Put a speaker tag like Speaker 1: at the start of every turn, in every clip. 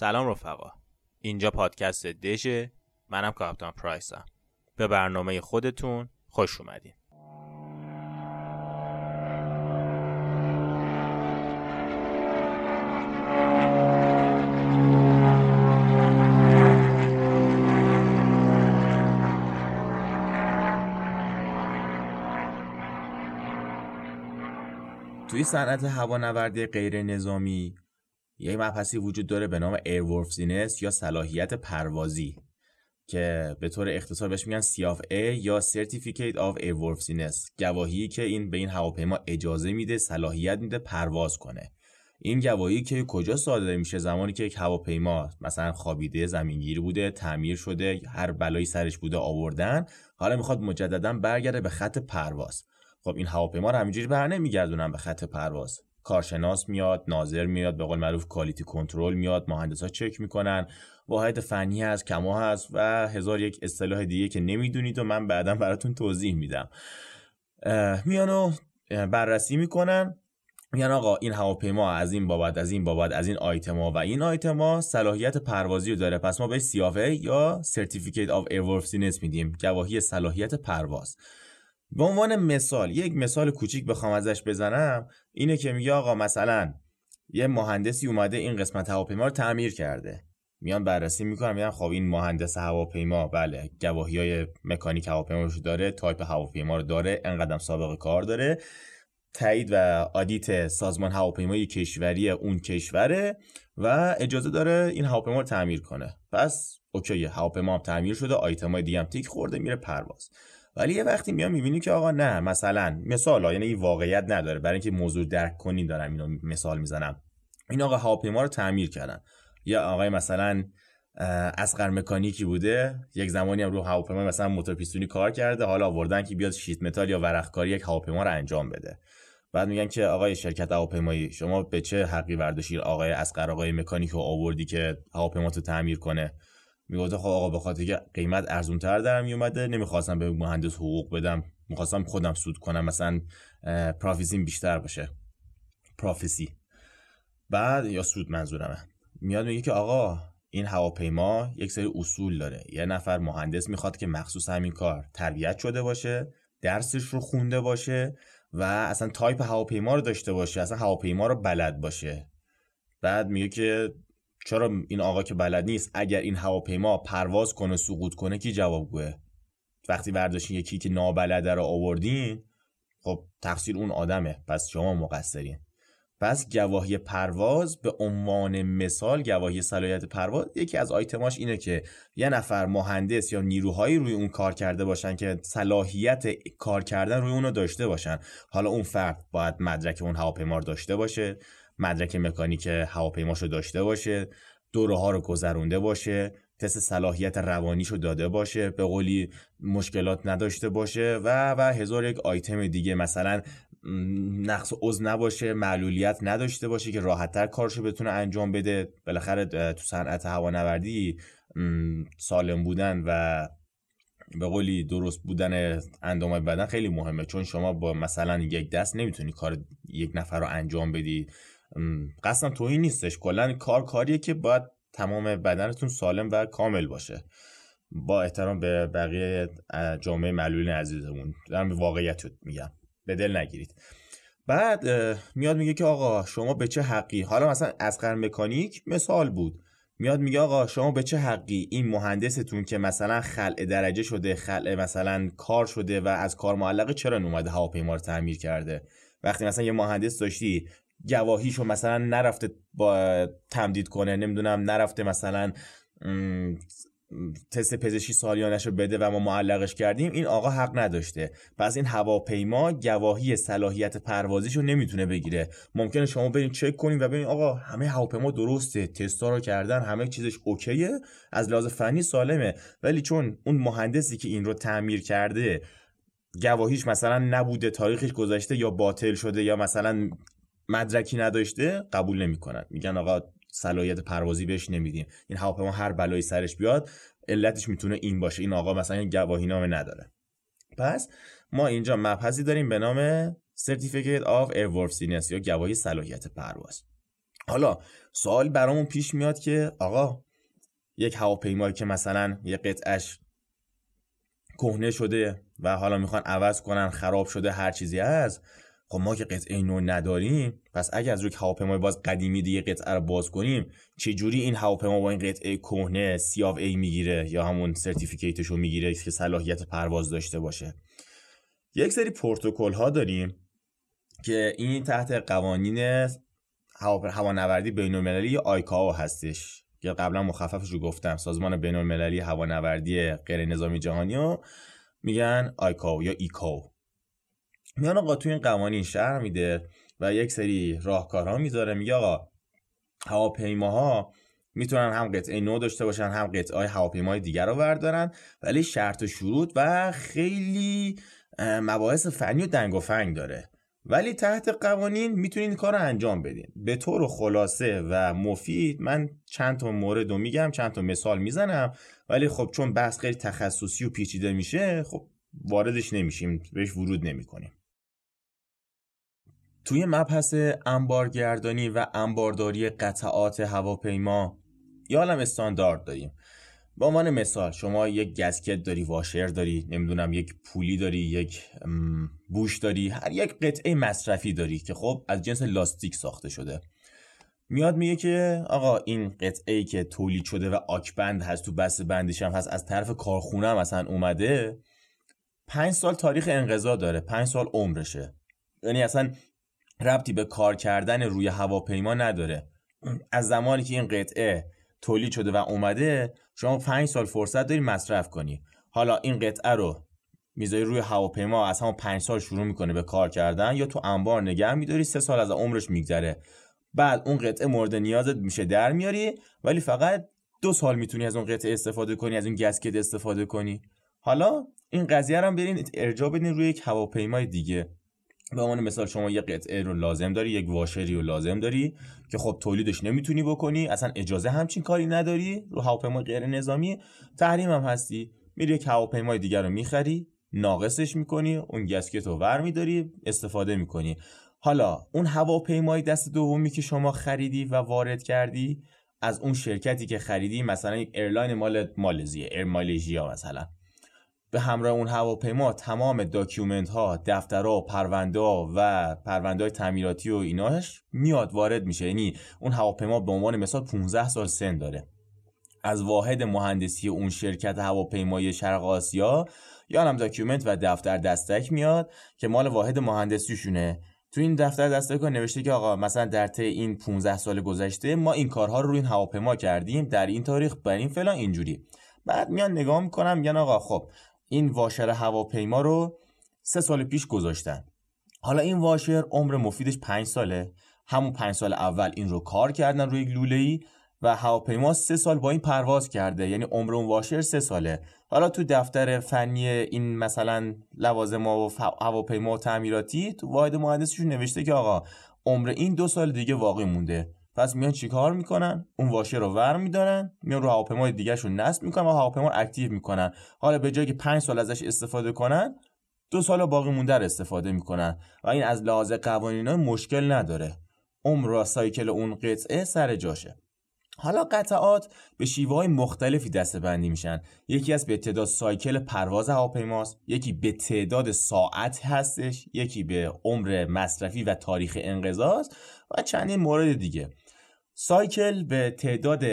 Speaker 1: سلام رفقا. اینجا پادکست دژه. منم کاپتان پرایسم. به برنامه خودتون خوش اومدین.
Speaker 2: توی صنعت هوانوردی غیر نظامی یک مبحثی وجود داره به نام ایرورفزینس یا صلاحیت پروازی که به طور اختصار بهش میگن CFA یا Certificate of Airworthiness گواهی که این به این هواپیما اجازه میده صلاحیت میده پرواز کنه. این گواهی که کجا صادر میشه؟ زمانی که یک هواپیما مثلا خوابیده زمینگیر بوده تعمیر شده هر بلایی سرش بوده آوردن حالا می‌خواد مجددا برگرده به خط پرواز. خب این هواپیما رو همینجوری بر نمیگردونن به خط پرواز. کارشناس میاد ناظر میاد به قول معروف کالیتی کنترل میاد مهندس ها چک می‌کنن. واحد فنی هست کما هست و هزار یک اصطلاح دیگه که نمی‌دونید و من بعدا براتون توضیح میدم. میان و بررسی می‌کنن. میگن آقا این هواپیما از این بابت از این بابت از این آیتما و این آیتما صلاحیت پروازی رو داره. پس ما به سیافه یا Certificate of Airworthiness میدیم. گواهی صلاحیت پرواز. به عنوان مثال یک مثال کوچیک بخوام ازش بزنم اینه که میگه آقا مثلا یه مهندسی اومده این قسمت هواپیما رو تعمیر کرده. میان بررسی می‌کنن میگن خب این مهندس هواپیما بله گواهی های مکانیک هواپیما رو داره تایپ هواپیما رو داره انقدر سابقه کار داره. تایید و audit سازمان هواپیمایی کشوری اون کشوره و اجازه داره این هواپیما رو تعمیر کنه. پس okay هواپیما هم تعمیر شده آیتمای دیگه هم تیک خورده میره پرواز. ولی یه وقتی میام می‌بینی که آقا نه مثلا مثال یعنی واقعیت نداره. برای اینکه موضوع درک کنین دارم اینو مثال می‌زنم. این آقا هواپیما رو تعمیر کردن. یا آقای مثلا اسقر مکانیکی بوده یک زمانی هم رو هواپیما مثلا موتور پیستونی کار کرده حالا آوردن که بیاد شیت متال یا ورقکاری یک هواپیما رو انجام بده. بعد میگن که آقای شرکت هواپیمایی شما به چه حقی برداشتی آقای اسقر آقای مکانیک رو آوردی که هواپیما تو تعمیر کنه؟ می‌گفته خب آقا به خاطر که قیمت ارزون تر در میومده نمی‌خواستم به مهندس حقوق بدم. می‌خواستم خودم سود کنم. مثلا profit ام بیشتر باشه. profit. بعد یا سود منظورمه. میاد میگه که آقا این هواپیما یک سری اصول داره. یه نفر مهندس می‌خواد که مخصوص همین کار تربیت شده باشه درسش رو خونده باشه و اصلا تایپ هواپیما رو داشته باشه. اصلا هواپیما رو بلد باشه. بعد میگه که چرا این آقا که بلد نیست اگر این هواپیما پرواز کنه سقوط کنه کی جوابگوه وقتی برداشتین یکی که نابلده رو آوردین خب تقصیر اون آدمه پس شما مقصرین. پس گواهی پرواز به عنوان مثال گواهی صلاحیت پرواز یکی از آیتماش اینه که یه نفر مهندس یا نیروهایی روی اون کار کرده باشن که صلاحیت کار کردن روی اونو داشته باشن. حالا اون فرد باید مدرک اون هواپیما رو داشته باشه. مدرک مکانیک هواپیماشو داشته باشه دوره ها رو گذرونده باشه تست صلاحیت روانیشو داده باشه به قولی مشکلات نداشته باشه و و هزار یک آیتم دیگه. مثلا نقص عضو نباشه معلولیت نداشته باشه که راحتتر کارشو بتونه انجام بده. بالاخره تو صنعت هوانوردی سالم بودن و به قولی درست بودن اندام بدن خیلی مهمه. چون شما با مثلا یک دست نمی‌تونی کار یک نفر رو انجام بدی. قصدم توهین نیستش. کلا کار کاریه که باید تمام بدنتون سالم و کامل باشه. با احترام به بقیه جامعه معلولین عزیزمون. دارم واقعیت میگم. به دل نگیرید. بعد میاد میگه که آقا شما به چه حقی؟ حالا مثلا اسقر مکانیک مثال بود. میاد میگه آقا شما به چه حقی این مهندستون که مثلا خلع درجه شده خلع مثلا کار شده و از کار معلقه چرا اومده هواپیما رو تعمیر کرده؟ وقتی مثلا یه مهندس داشتی گواهیشو مثلا نرفته با تمدید کنه نمی‌دونم نرفته مثلا تست پزشکی سالیانش رو بده و ما معلقش کردیم. این آقا حق نداشته. پس این هواپیما گواهی صلاحیت پروازیش رو نمی‌تونه بگیره. ممکنه شما برین چک کنیم و ببینید آقا همه هواپیما درسته تستا رو کردن همه چیزش اوکیه از لحاظ فنی سالمه. ولی چون اون مهندسی که این رو تعمیر کرده گواهیش مثلا نبوده تاریخش گذشته یا باطل شده یا مثلا مدرکی نداشته قبول نمی‌کنن. میگن آقا صلاحیت پروازی بهش نمیدیم. این هواپیما هر بلایی سرش بیاد علتش می‌تونه این باشه. این آقا مثلا گواهی نامه نداره. پس ما اینجا مبحثی داریم به نام Certificate of Airworthiness یا گواهی صلاحیت پرواز. حالا سوال برامون پیش میاد که آقا یک هواپیمایی که مثلا یه قطعش کهنه شده و حالا می‌خوان عوض کنن خراب شده هر چیزی هست خب ما که قطعه نو نداریم پس اگر از روی هواپیمای باز قدیمی دیگه قطعه رو باز کنیم چه جوری این هواپیما با این قطعه کهنه C of A می‌گیره یا همون certificate اش رو می‌گیره که صلاحیت پرواز داشته باشه؟ یک سری پروتکل ها داریم که این تحت قوانین هوانوردی بین المللی یا آیکاو هستش. یا قبلا مخففش رو گفتم سازمان بین المللی هوانوردی غیر نظامی جهانی میگن آیکاو یا ایکاو. میان آقا توی این قوانین شهر میده و یک سری راهکارها می‌ذاره. میگه آقا هواپیماها می‌تونن هم قطعه نو داشته باشن هم قطعه های هواپیمای دیگر رو بردارن ولی شرط و شروط و خیلی مباحث فنی و دنگ و فنگ داره. ولی تحت قوانین می‌تونین کار رو انجام بدین. به طور خلاصه و مفید من چند تا مورد رو میگم چند تا مثال می‌زنم ولی خب چون بحث خیلی تخصصی و پیچیده میشه خب واردش نمیشیم بهش ورود نمی‌کنیم. توی مبحث انبارگردانی و انبارداری قطعات هواپیما یا عالم استاندارد داریم. به عنوان مثال شما یک گسکت داری واشر داری نمی‌دونم یک پولی داری یک بوش داری هر یک قطعه مصرفی داری که خب از جنس لاستیک ساخته شده. میاد میگه که آقا این قطعه ای که تولید شده و آکبند هست تو بس بندیش هم هست از طرف کارخونه هم اومده پنج سال تاریخ انقضا داره پنج سال عمرشه. یعنی اصلا ربطی به کار کردن روی هواپیما نداره. از زمانی که این قطعه تولید شده و اومده شما پنج سال فرصت داری مصرف کنی. حالا این قطعه رو می‌ذاری روی هواپیما از همون پنج سال شروع می‌کنه به کار کردن یا تو انبار نگه میداری سه سال از عمرش میگذره. بعد اون قطعه مورد نیازت میشه در میاری ولی فقط دو سال می‌تونی از اون قطعه استفاده کنی از اون گسکت استفاده کنی. حالا این قضیه رو هم برین ارجاع بدین روی یک هواپیمای دیگه. به عنوان مثال شما یه قطعه رو لازم داری یک واشری رو لازم داری که خب تولیدش نمی‌تونی بکنی اصلا اجازه همچین کاری نداری رو هواپیما غیر نظامی. تحریم هم هستی میری یک هواپیمای دیگر رو می‌خری ناقصش می‌کنی اون gasket رو ور میداری استفاده می‌کنی. حالا اون هواپیمای دست دومی که شما خریدی و وارد کردی از اون شرکتی که خریدی مثلا یک airline مال مالزیا air مثلا. به همراه اون هواپیما تمام document ها دفترها پرونده ها و پرونده های تعمیراتی و ایناش میاد وارد میشه. یعنی اون هواپیما به عنوان مثال 15 سال سن داره. از واحد مهندسی اون شرکت هواپیمای شرق آسیا یا هم document و دفتر دستک میاد که مال واحد مهندسیشونه. تو این دفتر دستک نوشته که آقا مثلا در طی این 15 سال گذشته ما این کارها رو روی این هواپیما کردیم در این تاریخ بر این فلان اینجوری. بعد میان نگاه می‌کنم میگن آقا خب این واشر هواپیما رو سه سال پیش گذاشتن. حالا این واشر عمر مفیدش پنج ساله. همون پنج سال اول این رو کار کردن روی لوله ای و هواپیما سه سال با این پرواز کرده. یعنی عمر اون واشر سه ساله. حالا تو دفتر فنی این مثلا لوازم و هواپیما و تعمیراتی تو واحد مهندسیشون نوشته که آقا عمر این دو سال دیگه واقعی مونده. پس میان چیکار می‌کنن؟ اون واشه رو ور میدارن میان رو هواپیمای دیگهشون نصب می‌کنن و هواپیما رو اکتیو می‌کنن. حالا به جای که 5 سال ازش استفاده کنن دو سال باقی مونده استفاده می‌کنن و این از لحاظ قوانین مشکل نداره. عمر سایکل اون قطعه سر جاشه. حالا قطعات به شیوه های مختلفی دسته بندی میشن. یکی از به تعداد سایکل پرواز هواپیماست یکی به تعداد ساعت هستش یکی به عمر مصرفی و تاریخ انقضاست و چندین مورد دیگه. سایکل به تعداد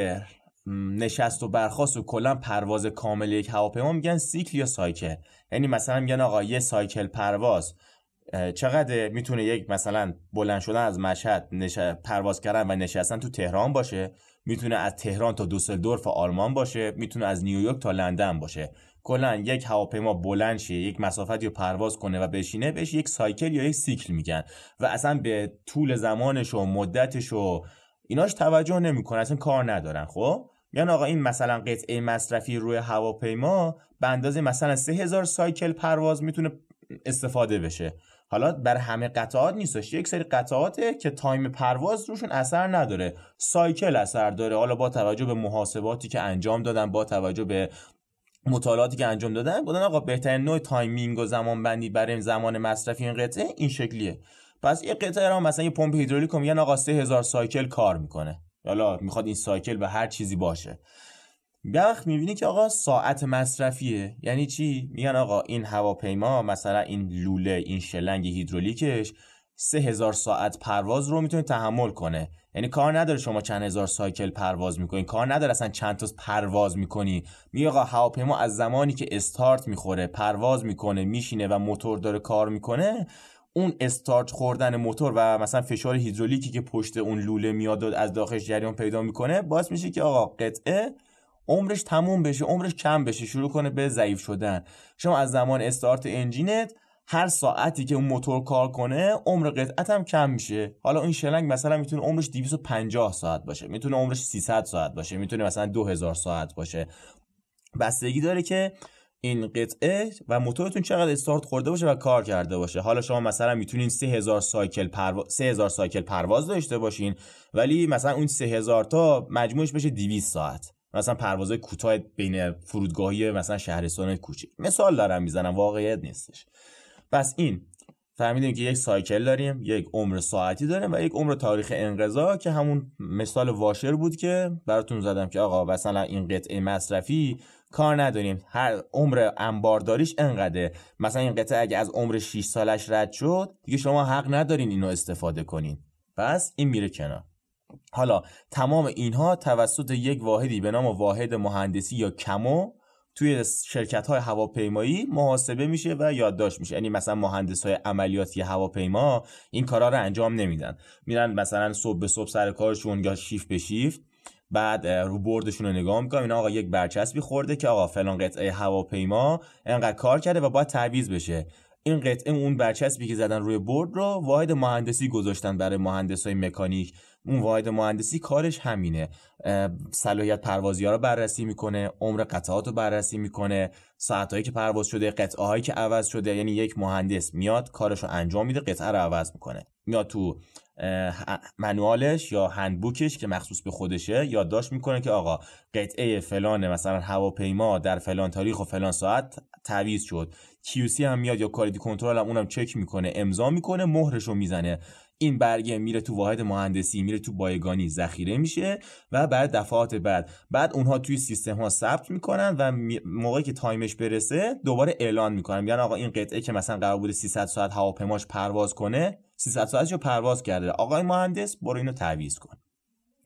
Speaker 2: نشست و برخواست و کلا پرواز کامل یک هواپیما میگن سیکل یا سایکل. یعنی مثلا میگن آقا یه سایکل پرواز چقدر می‌تونه یک مثلا بلند شدن از مشهد پرواز کردن و نشستن تو تهران باشه. می‌تونه از تهران تا دوسلدورف آلمان باشه. می‌تونه از نیویورک تا لندن باشه. کلا یک هواپیما بلند شه یک مسافتی رو پرواز کنه و بشینه بهش یک سایکل یا یک سیکل میگن. و اصلا به طول زمانش و مدتش و ایناش توجه نمی‌کنه اصلا کار ندارن خب؟ میان آقا این مثلا قطعه مصرفی روی هواپیما به اندازه مثلا 3000 cycle پرواز می‌تونه استفاده بشه. حالا بر همه قطعات نیستش یک سری قطعاته که time پرواز روشون اثر نداره cycle اثر داره. حالا با توجه به محاسباتی که انجام دادن با توجه به مطالعاتی که انجام دادن بودن آقا بهترین نوع timing و زمان بندی برای زمان مصرفی این قطعه این شکلیه. پس یه قطعه رو مثلا یه پمپ هیدرولیک میگن آقا 3000 سایکل کار می‌کنه. حالا می‌خواد این سایکل به هر چیزی باشه. وقت می‌بینی که آقا ساعت مصرفیه. یعنی چی؟ میگن آقا این هواپیما مثلا این لوله این شلنگ هیدرولیکش سه هزار ساعت پرواز رو می‌تونه تحمل کنه. یعنی کار نداره شما چند هزار سایکل پرواز می‌کنی. کار نداره اصلا چند تا پرواز می‌کنی. میگه آقا هواپیما از زمانی که استارت می‌خوره پرواز می‌کنه میشینه و موتور داره کار می‌کنه اون استارت خوردن موتور و مثلا فشار هیدرولیکی که پشت اون لوله میاد و از داخلش جریان پیدا می‌کنه باعث میشه که آقا قطعه عمرش تموم بشه عمرش کم بشه شروع کنه به ضعیف شدن. شما از زمان استارت انجینت هر ساعتی که اون موتور کار کنه عمر قطعت هم کم میشه. حالا این شلنگ مثلا می‌تونه عمرش 250 ساعت باشه می‌تونه عمرش 300 ساعت باشه می‌تونه مثلا 2000 ساعت باشه. بستگی داره که این قطعه و موتورتون چقدر استارت خورده باشه و کار کرده باشه. حالا شما مثلا می‌تونین 3000 سایکل پرواز 3000 سایکل پرواز داشته باشین ولی مثلا اون 3000 تا مجموعش بشه 200 ساعت. مثلا پروازهای کوتاه بین فرودگاهی مثلا شهرستان کوچیک. مثال دارم می‌زنم واقعیت نیستش. پس این فهمیدیم که یک سایکل داریم یک عمر ساعتی داریم و یک عمر تاریخ انقضا که همون مثال واشر بود که براتون زدم که آقا مثلا این قطعه مصرفی کار نداریم. هر عمر انبارداریش انقدره. مثلا این قطعه اگه از عمر 6 سالش رد شد دیگه شما حق ندارین اینو استفاده کنین. پس این میره کنار. حالا تمام اینها توسط یک واحدی به نام واحد مهندسی یا کمو توی شرکت های هواپیمایی محاسبه میشه و یادداشت میشه. یعنی مثلا مهندس های عملیاتی هواپیما این کارا رو انجام نمیدن. میرن مثلا صبح به صبح سر کارشون یا شیف به شیفت بعد رو بردشون رو نگاه می‌کنم اینا آقا یک برچسبی خورده که آقا فلان قطعه هواپیما انقدر کار کرده و باید تعویض بشه. این قطعه اون برچسبی که زدن روی برد رو واحد مهندسی گذاشتن برای مهندس های مکانیک. اون واحد مهندسی کارش همینه. صلاحیت پروازی ها رو بررسی می‌کنه عمر قطعات رو بررسی می‌کنه ساعتهایی که پرواز شده قطعه هایی که عوض شده یعنی یک مهندس میاد کارش رو انجام میده قطعه رو عوض می‌کنه. میاد تو manual اش یا handbook اش که مخصوص به خودشه یادداشت می‌کنه که آقا قطعه فلان مثلا هواپیما در فلان تاریخ و فلان ساعت تعویض شد. QC هم میاد یا quality control هم اونم چک می‌کنه امضا می‌کنه مهرش رو می‌زنه. این برگه میره تو واحد مهندسی میره تو بایگانی ذخیره میشه و بعد دفعات بعد. بعد اونها توی سیستم ها ثبت می‌کنن و موقعی که time اش برسه دوباره اعلان می‌کنن. یعنی آقا این قطعه که مثلا قرار بوده 300 ساعت هواپیماش پرواز کنه 300 ساعتش رو پرواز کرده. آقای مهندس برو اینو تعویض کن.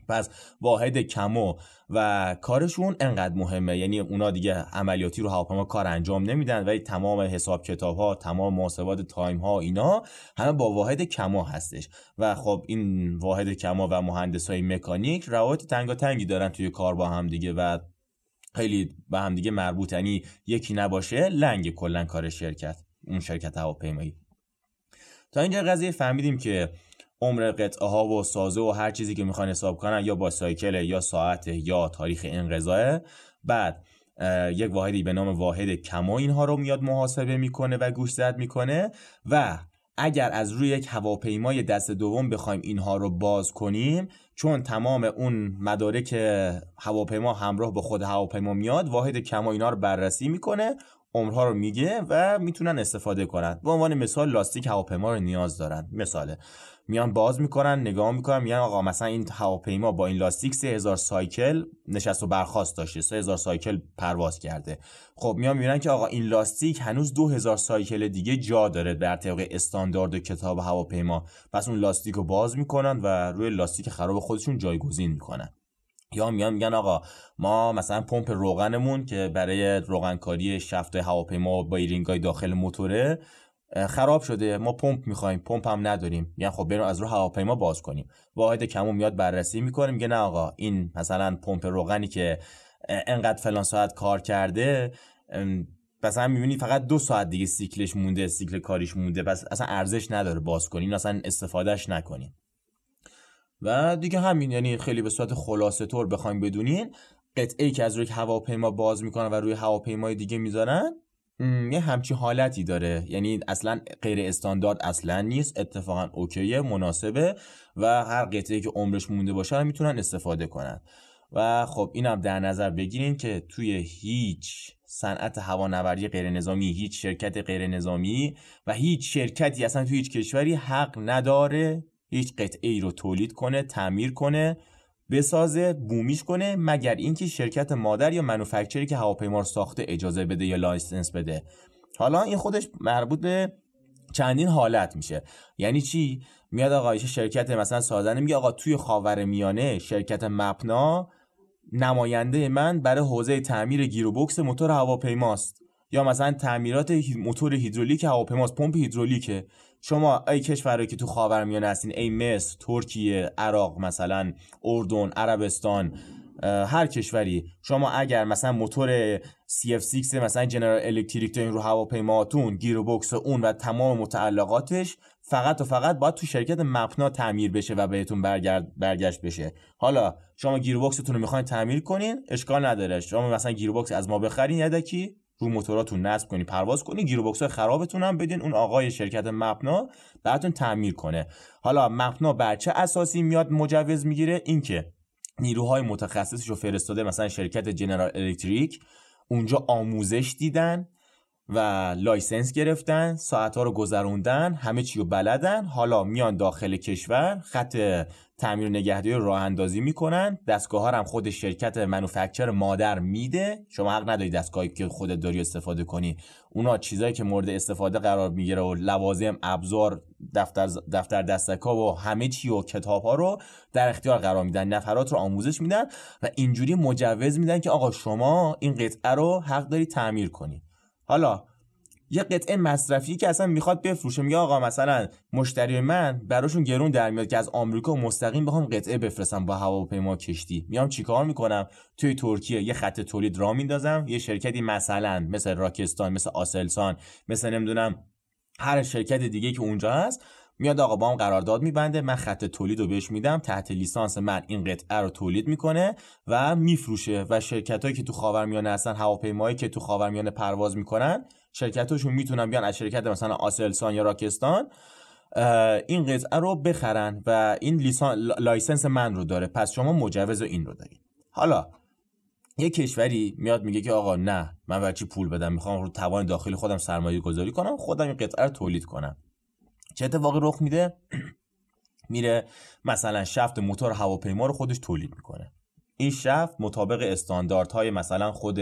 Speaker 2: پس واحد کمو و کارشون انقدر مهمه. یعنی اونا دیگه عملیاتی رو هواپیما کار انجام نمیدن ولی تمام حساب کتاب ها تمام محاسبات تایم ها اینا همه با واحد کما هستش. و خب این واحد کما و مهندس های مکانیک روابط تنگا تنگی دارن توی کار با هم دیگه و خیلی به هم دیگه مربوط یعنی یکی نباشه لنگ کلا کار شرکت اون شرکت هواپیمایی. تا اینجا قضیه فهمیدیم که عمر قطعه ها و سازه و هر چیزی که می‌خوان حساب کنن یا با سایکل یا ساعت یا تاریخ انقضاه بعد یک واحدی به نام واحد کما اینها رو میاد محاسبه می‌کنه و گوشزد می‌کنه و اگر از روی یک هواپیمای دست دوم بخوایم اینها رو باز کنیم چون تمام اون مدارک هواپیما همراه با خود هواپیما میاد واحد کما اینا رو بررسی می‌کنه. عمرها رو میگه و می‌تونن استفاده کنن. به عنوان مثال لاستیک هواپیما رو نیاز دارن. مثاله. میان باز می‌کنن نگاه می‌کنن میگن آقا مثلا این هواپیما با این لاستیک 3000 سایکل نشست و برخواست داشته. 3000 سایکل پرواز کرده. خب میان می‌بینن که آقا این لاستیک هنوز 2000 سایکل دیگه جا داره در طبق استاندارد و کتاب هواپیما. پس اون لاستیک رو باز می‌کنن و روی لاستیک خراب خودشون جایگزین می‌کنن. یا میان میگن آقا ما مثلا پمپ روغنمون که برای روغنکاری شفت هواپیما با ایرینگای داخل موتوره خراب شده. ما پمپ می‌خوایم. پمپ هم نداریم. میگن خب بریم از رو هواپیما باز کنیم. واحد کمو میاد بررسی می‌کنه. میگه نه آقا این مثلا پمپ روغنی که انقدر فلان ساعت کار کرده مثلا می‌بینی فقط دو ساعت دیگه سیکلش مونده سیکل کاریش مونده. پس اصلا ارزش نداره باز کنیم. اصلا استفادهش نکنیم. و دیگه همین یعنی خیلی به صورت خلاصه طور بخوایم بدونین قطعه که از روی هواپیما باز می‌کنن و روی هواپیمای دیگه می‌ذارن یه همچی حالتی داره. یعنی اصلا غیر استاندارد اصلا نیست اتفاقا اوکیه مناسبه و هر قطعه که عمرش مونده باشه می‌تونن استفاده کنن. و خب اینم در نظر بگیرین که توی هیچ صنعت هوانوردی غیر نظامی هیچ شرکت غیر نظامی و هیچ شرکتی اصلا توی هیچ کشوری حق نداره. هیچ قطعه ای رو تولید کنه تعمیر کنه بسازه بومیش کنه مگر اینکه شرکت مادر یا manufacturer ی که هواپیما رو ساخته اجازه بده یا license بده. حالا این خودش مربوط به چندین حالت میشه. یعنی چی؟ میاد آقا شرکت مثلا سازنده میگه آقا توی خاور میانه شرکت مپنا نماینده من برای حوزه تعمیر گیروبکس موتور هواپیماست. یا مثلا تعمیرات موتور هیدرولیک هواپیماست پمپ هیدرولیکه. شما ای کشورهایی که تو خاورمیانه هستین ای مصر ترکیه عراق مثلا اردن عربستان هر کشوری شما اگر مثلا موتور CF6 مثلا جنرال الکتریک دارین رو هواپیماتون گیر بکس اون و تمام متعلقاتش فقط و فقط باید تو شرکت مپنا تعمیر بشه و بهتون برگرد برگشت بشه. حالا شما گیر بکستون رو می‌خواین تعمیر کنین اشکال نداره. شما مثلا گیر بکس از ما بخرین یدکی. رو موتوراتون نصب کنی پرواز کنی گیر بکس خرابتون هم بدین اون آقای شرکت مپنا براتون تعمیر کنه. حالا مپنا بر چه اساسی میاد مجوز می‌گیره؟ اینکه نیروهای متخصصش رو فرستاده مثلا شرکت جنرال الکتریک اونجا آموزش دیدن و license گرفتن ساعت ها رو گذروندن همه چی رو بلدن. حالا میان داخل کشور خط تعمیر و نگهداری راه اندازی می‌کنن. دستگاه ها هم خود شرکت manufacturer مادر میده. شما حق نداری دستگاهی که خودت داری استفاده کنی. اونا چیزایی که مورد استفاده قرار می‌گیره و لوازم ابزار دفتر دفتر دستکا و همه چی و کتاب ها رو در اختیار قرار میدن. نفرات رو آموزش میدن و اینجوری مجوز میدن که آقا شما این قطعه رو حق داری تعمیر کنی. حالا یه قطعه مصرفی که اصلا می‌خواد بفروشه. میگه آقا مثلا مشتری من براشون گرون در میاد که از آمریکا مستقیم بخوام قطعه بفرستم با هواپیما کشتی. میام چیکار می‌کنم؟ توی ترکیه یه خط تولید راه میندازم. یه شرکتی مثلا مثل راکتسان مثل آسلسان مثل نمی‌دونم هر شرکت دیگه که اونجا هست میاد آقا با هم قرارداد میبنده. من خط تولید رو بهش میدم. تحت لیسانس من این قطعه رو تولید می‌کنه و میفروشه و شرکت هایی که تو خاورمیانه هستن هواپیمایی که تو خاورمیانه پرواز می‌کنن شرکتاشون می‌تونن بیان از شرکت مثلا آسلسان یا راکتسان این قطعه رو بخرن و این لیسان license من رو داره. پس شما مجوز این رو دارید. حالا یه کشوری میاد میگه که آقا نه من برا چی پول بدم؟ می‌خوام رو توان داخلی خودم سرمایه گذاری کنم خودم این قطعه رو تولید کنم. چه اتفاقی رخ میده؟ میره مثلا shaft موتور هواپیما رو خودش تولید می‌کنه. این shaft مطابق استانداردهای مثلا خود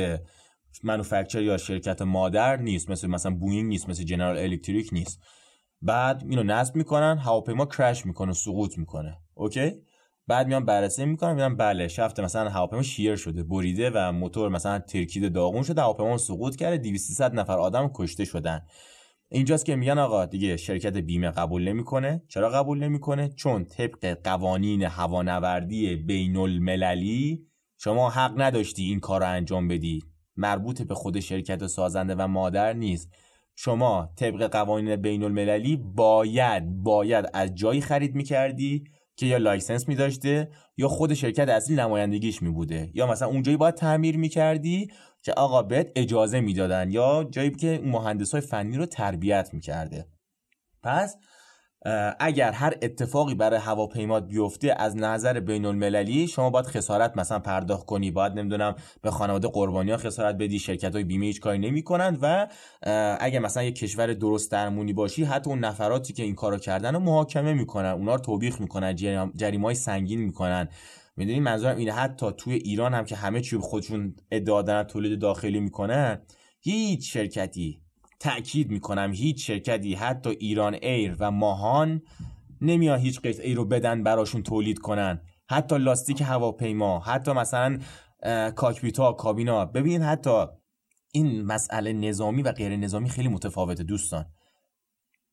Speaker 2: manufacturer یا شرکت مادر نیست مثل مثلا بوینگ نیست مثل جنرال الکتریک نیست. بعد اینو نصب می‌کنن هواپیما crash می‌کنه سقوط می‌کنه. okay؟ بعد میان بررسی می‌کنن میگن بله شفت مثلا هواپیما شیر شده بریده و موتور مثلا ترکیده داغون شده هواپیما سقوط کرده 200 نفر آدم کشته شدن. اینجاست که میگن آقا دیگه شرکت بیمه قبول نمی‌کنه. چرا قبول نمی‌کنه؟ چون طبق قوانین هوانوردی بین المللی شما حق نداشتی این کار رو انجام بدی. مربوط به خود شرکت سازنده و مادر نیست. شما طبق قوانین بین المللی باید باید از جایی خرید می‌کردی که یا license میداشته یا خود شرکت اصلی نمایندگیش میبوده. یا مثلا اونجایی باید تعمیر می‌کردی که آقا بهت اجازه می‌دادن یا جایی که مهندس های فنی رو تربیت می‌کرده. پس اگر هر اتفاقی برای هواپیمات بیفته از نظر بین المللی شما باید خسارت مثلا پرداخت کنی باید نمی‌دونم به خانواده قربانی ها خسارت بدی شرکت های بیمه هیچ کاری نمی‌کنن و اگر مثلا یک کشور درست درمونی باشی حتی اون نفراتی که این کارو کردن رو محاکمه می‌کنن اونا رو توبیخ می‌کنن جریمه های سنگین می‌کنن. می‌دونی منظورم اینه حتی توی ایران هم که همه چی خودشون ادعا دارن تولید داخلی می‌کنن هیچ شرکتی تأکید می‌کنم هیچ شرکتی حتی ایران ایر و ماهان نمیاد هیچ قطعه رو بدن براشون تولید کنن. حتی لاستیک هواپیما حتی مثلا کاکپیتا کابینا. ببینید حتی این مسئله نظامی و غیر نظامی خیلی متفاوته دوستان.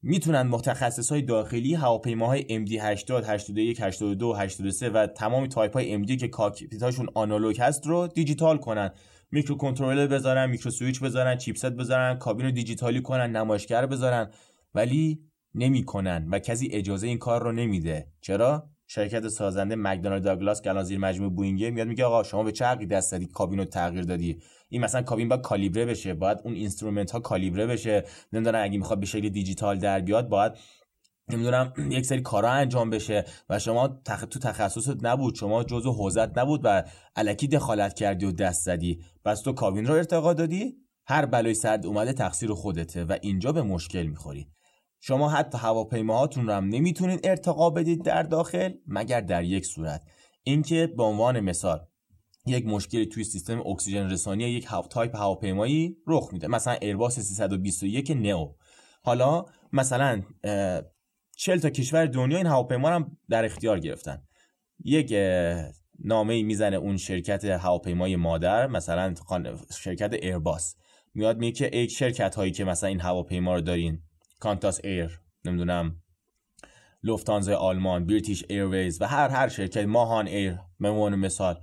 Speaker 2: می‌تونن متخصص های داخلی هواپیماهای MD 80 81 82 83 و تمام تایپ های MD که cockpit اشون آنالوگ هست رو دیجیتال کنن. microcontroller بذارن microswitch بذارن chipset بذارن کابین رو دیجیتالی کنن نمایشگر بذارن ولی نمی‌کنن و کسی اجازه این کار رو نمیده. چرا؟ شرکت سازنده مکدونالد داگلاس که الان زیر مجموعه بوینگ میاد میگه آقا شما به چه حقی دست زدی کابین رو تغییر دادی؟ این مثلا کابین باید کالیبره بشه باید اون instrument ها کالیبره بشه. نمی‌دونن اگه می‌خواد به شکل دیجیتال در بیاد باید نمی‌دونم یک سری کارا انجام بشه و شما تخ... تو تخصصت نبود شما جزو حوزت نبود و الکی دخالت کردی و دست زدی. پس تو کابین رو ارتقا دادی. هر بلایی سرت اومده تقصیر خودته و اینجا به مشکل می‌خوری. شما حتی هواپیماهاتون رو هم نمی‌تونید ارتقا بدید در داخل مگر در یک صورت. اینکه به عنوان مثال یک مشکلی توی سیستم اکسیژن رسانی یک تایپ هواپیمایی رخ میده. مثلا ایرباس 321 neo. حالا مثلا 40 تا کشور دنیا این هواپیما هم در اختیار گرفتن. یک نامه می‌زنه اون شرکت هواپیمای مادر مثلا شرکت ایرباس. میاد میگه که یک شرکت هایی که مثلا این هواپیما رو دارین Qantas Air نمی‌دونم لوفتهانزا آلمان British Airways و هر هر شرکت ماهان ایر به مثال.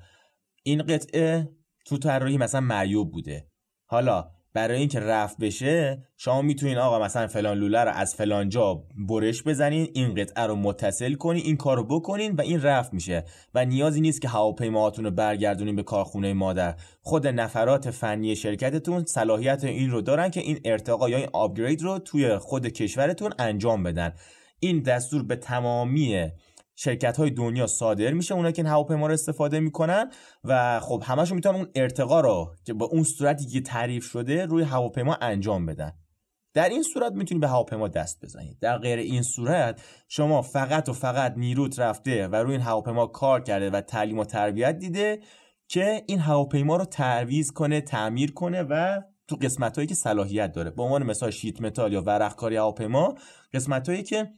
Speaker 2: این قطعه تو طراحی مثلا معیوب بوده. حالا برای اینکه رفت بشه شما می‌تونین آقا مثلا فلان لوله رو از فلان جا برش بزنین این قطعه رو متصل کنین این کارو بکنین و این رفت میشه. و نیازی نیست که هواپیماهاتون رو برگردونین به کارخونه مادر. خود نفرات فنی شرکتتون صلاحیت این رو دارن که این ارتقا یا این آپگرید رو توی خود کشورتون انجام بدن. این دستور به تمامی شرکت های دنیا صادر میشه اونا که این هواپیما رو استفاده می‌کنن و خب همشون می‌تونن اون ارتقا رو که با اون صورتی که تعریف شده روی هواپیما انجام بدن. در این صورت می‌تونید به هواپیما دست بزنید در غیر این صورت شما فقط و فقط نیروت رفته و روی این هواپیما کار کرده و تعلیم و تربیت دیده که این هواپیما رو تعویض کنه تعمیر کنه و تو قسمت هایی که صلاحیت داره. به عنوان مثال شیت متال یا ورقکاری هواپیما قسمت هایی که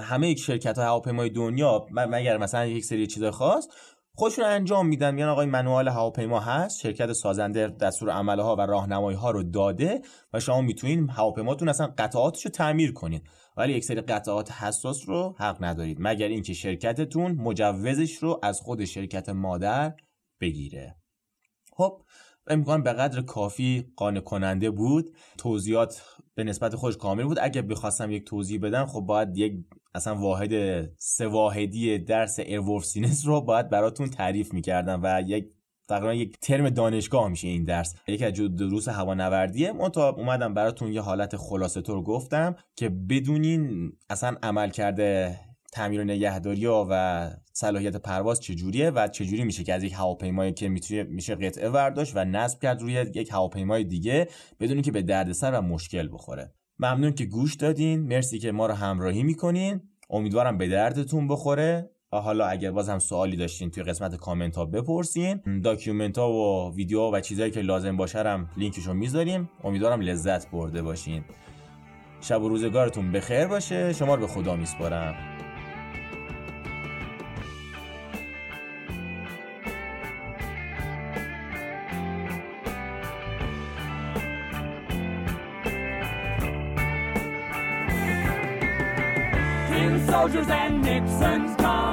Speaker 2: همه یک شرکت های هواپیمای دنیا مگر مثلا یک سری چیز خاص خودشون انجام میدن. میگن آقای منوال هواپیما هست شرکت سازنده دستور عمله ها و راهنمایی ها رو داده و شما می‌تونین هواپیماتون اصلا قطعاتش رو تعمیر کنین. ولی یک سری قطعات حساس رو حق ندارید. مگر اینکه شرکتتون مجوزش رو از خود شرکت مادر بگیره. خب امکان به قدر کافی قانع کننده بود. توضیحات به نسبت خودش کامل بود. اگه بخواستم یک توضیح بدم خب باید یک اصلا واحد سواحدی درس ایرورفسینس رو باید براتون تعریف می‌کردم و یک تقریبا یک ترم دانشگاه میشه این درس. یکی از دروس هوانوردیه. من تا اومدم براتون یه حالت خلاصه طور گفتم که بدونین اصلا عمل کرده تعمیر و نگهداری و صلاحیت پرواز چجوریه و چجوری میشه که از یک هواپیمایی که میشه قطعه برداشت و نصب کرد روی یک هواپیمای دیگه بدونی که به دردسر و مشکل بخوره. ممنون که گوش دادین. مرسی که ما رو همراهی می‌کنین. امیدوارم به دردتون بخوره. حالا اگر باز هم سوالی داشتین توی قسمت کامنت ها بپرسین. document ها و ویدیو و چیزهایی که لازم باشه هم لینکشو می‌ذاریم. امیدوارم لذت برده باشین. شب و روزگارتون بخیر باشه. شما رو به خدا میسپارم. Folgers and Nixon's gone.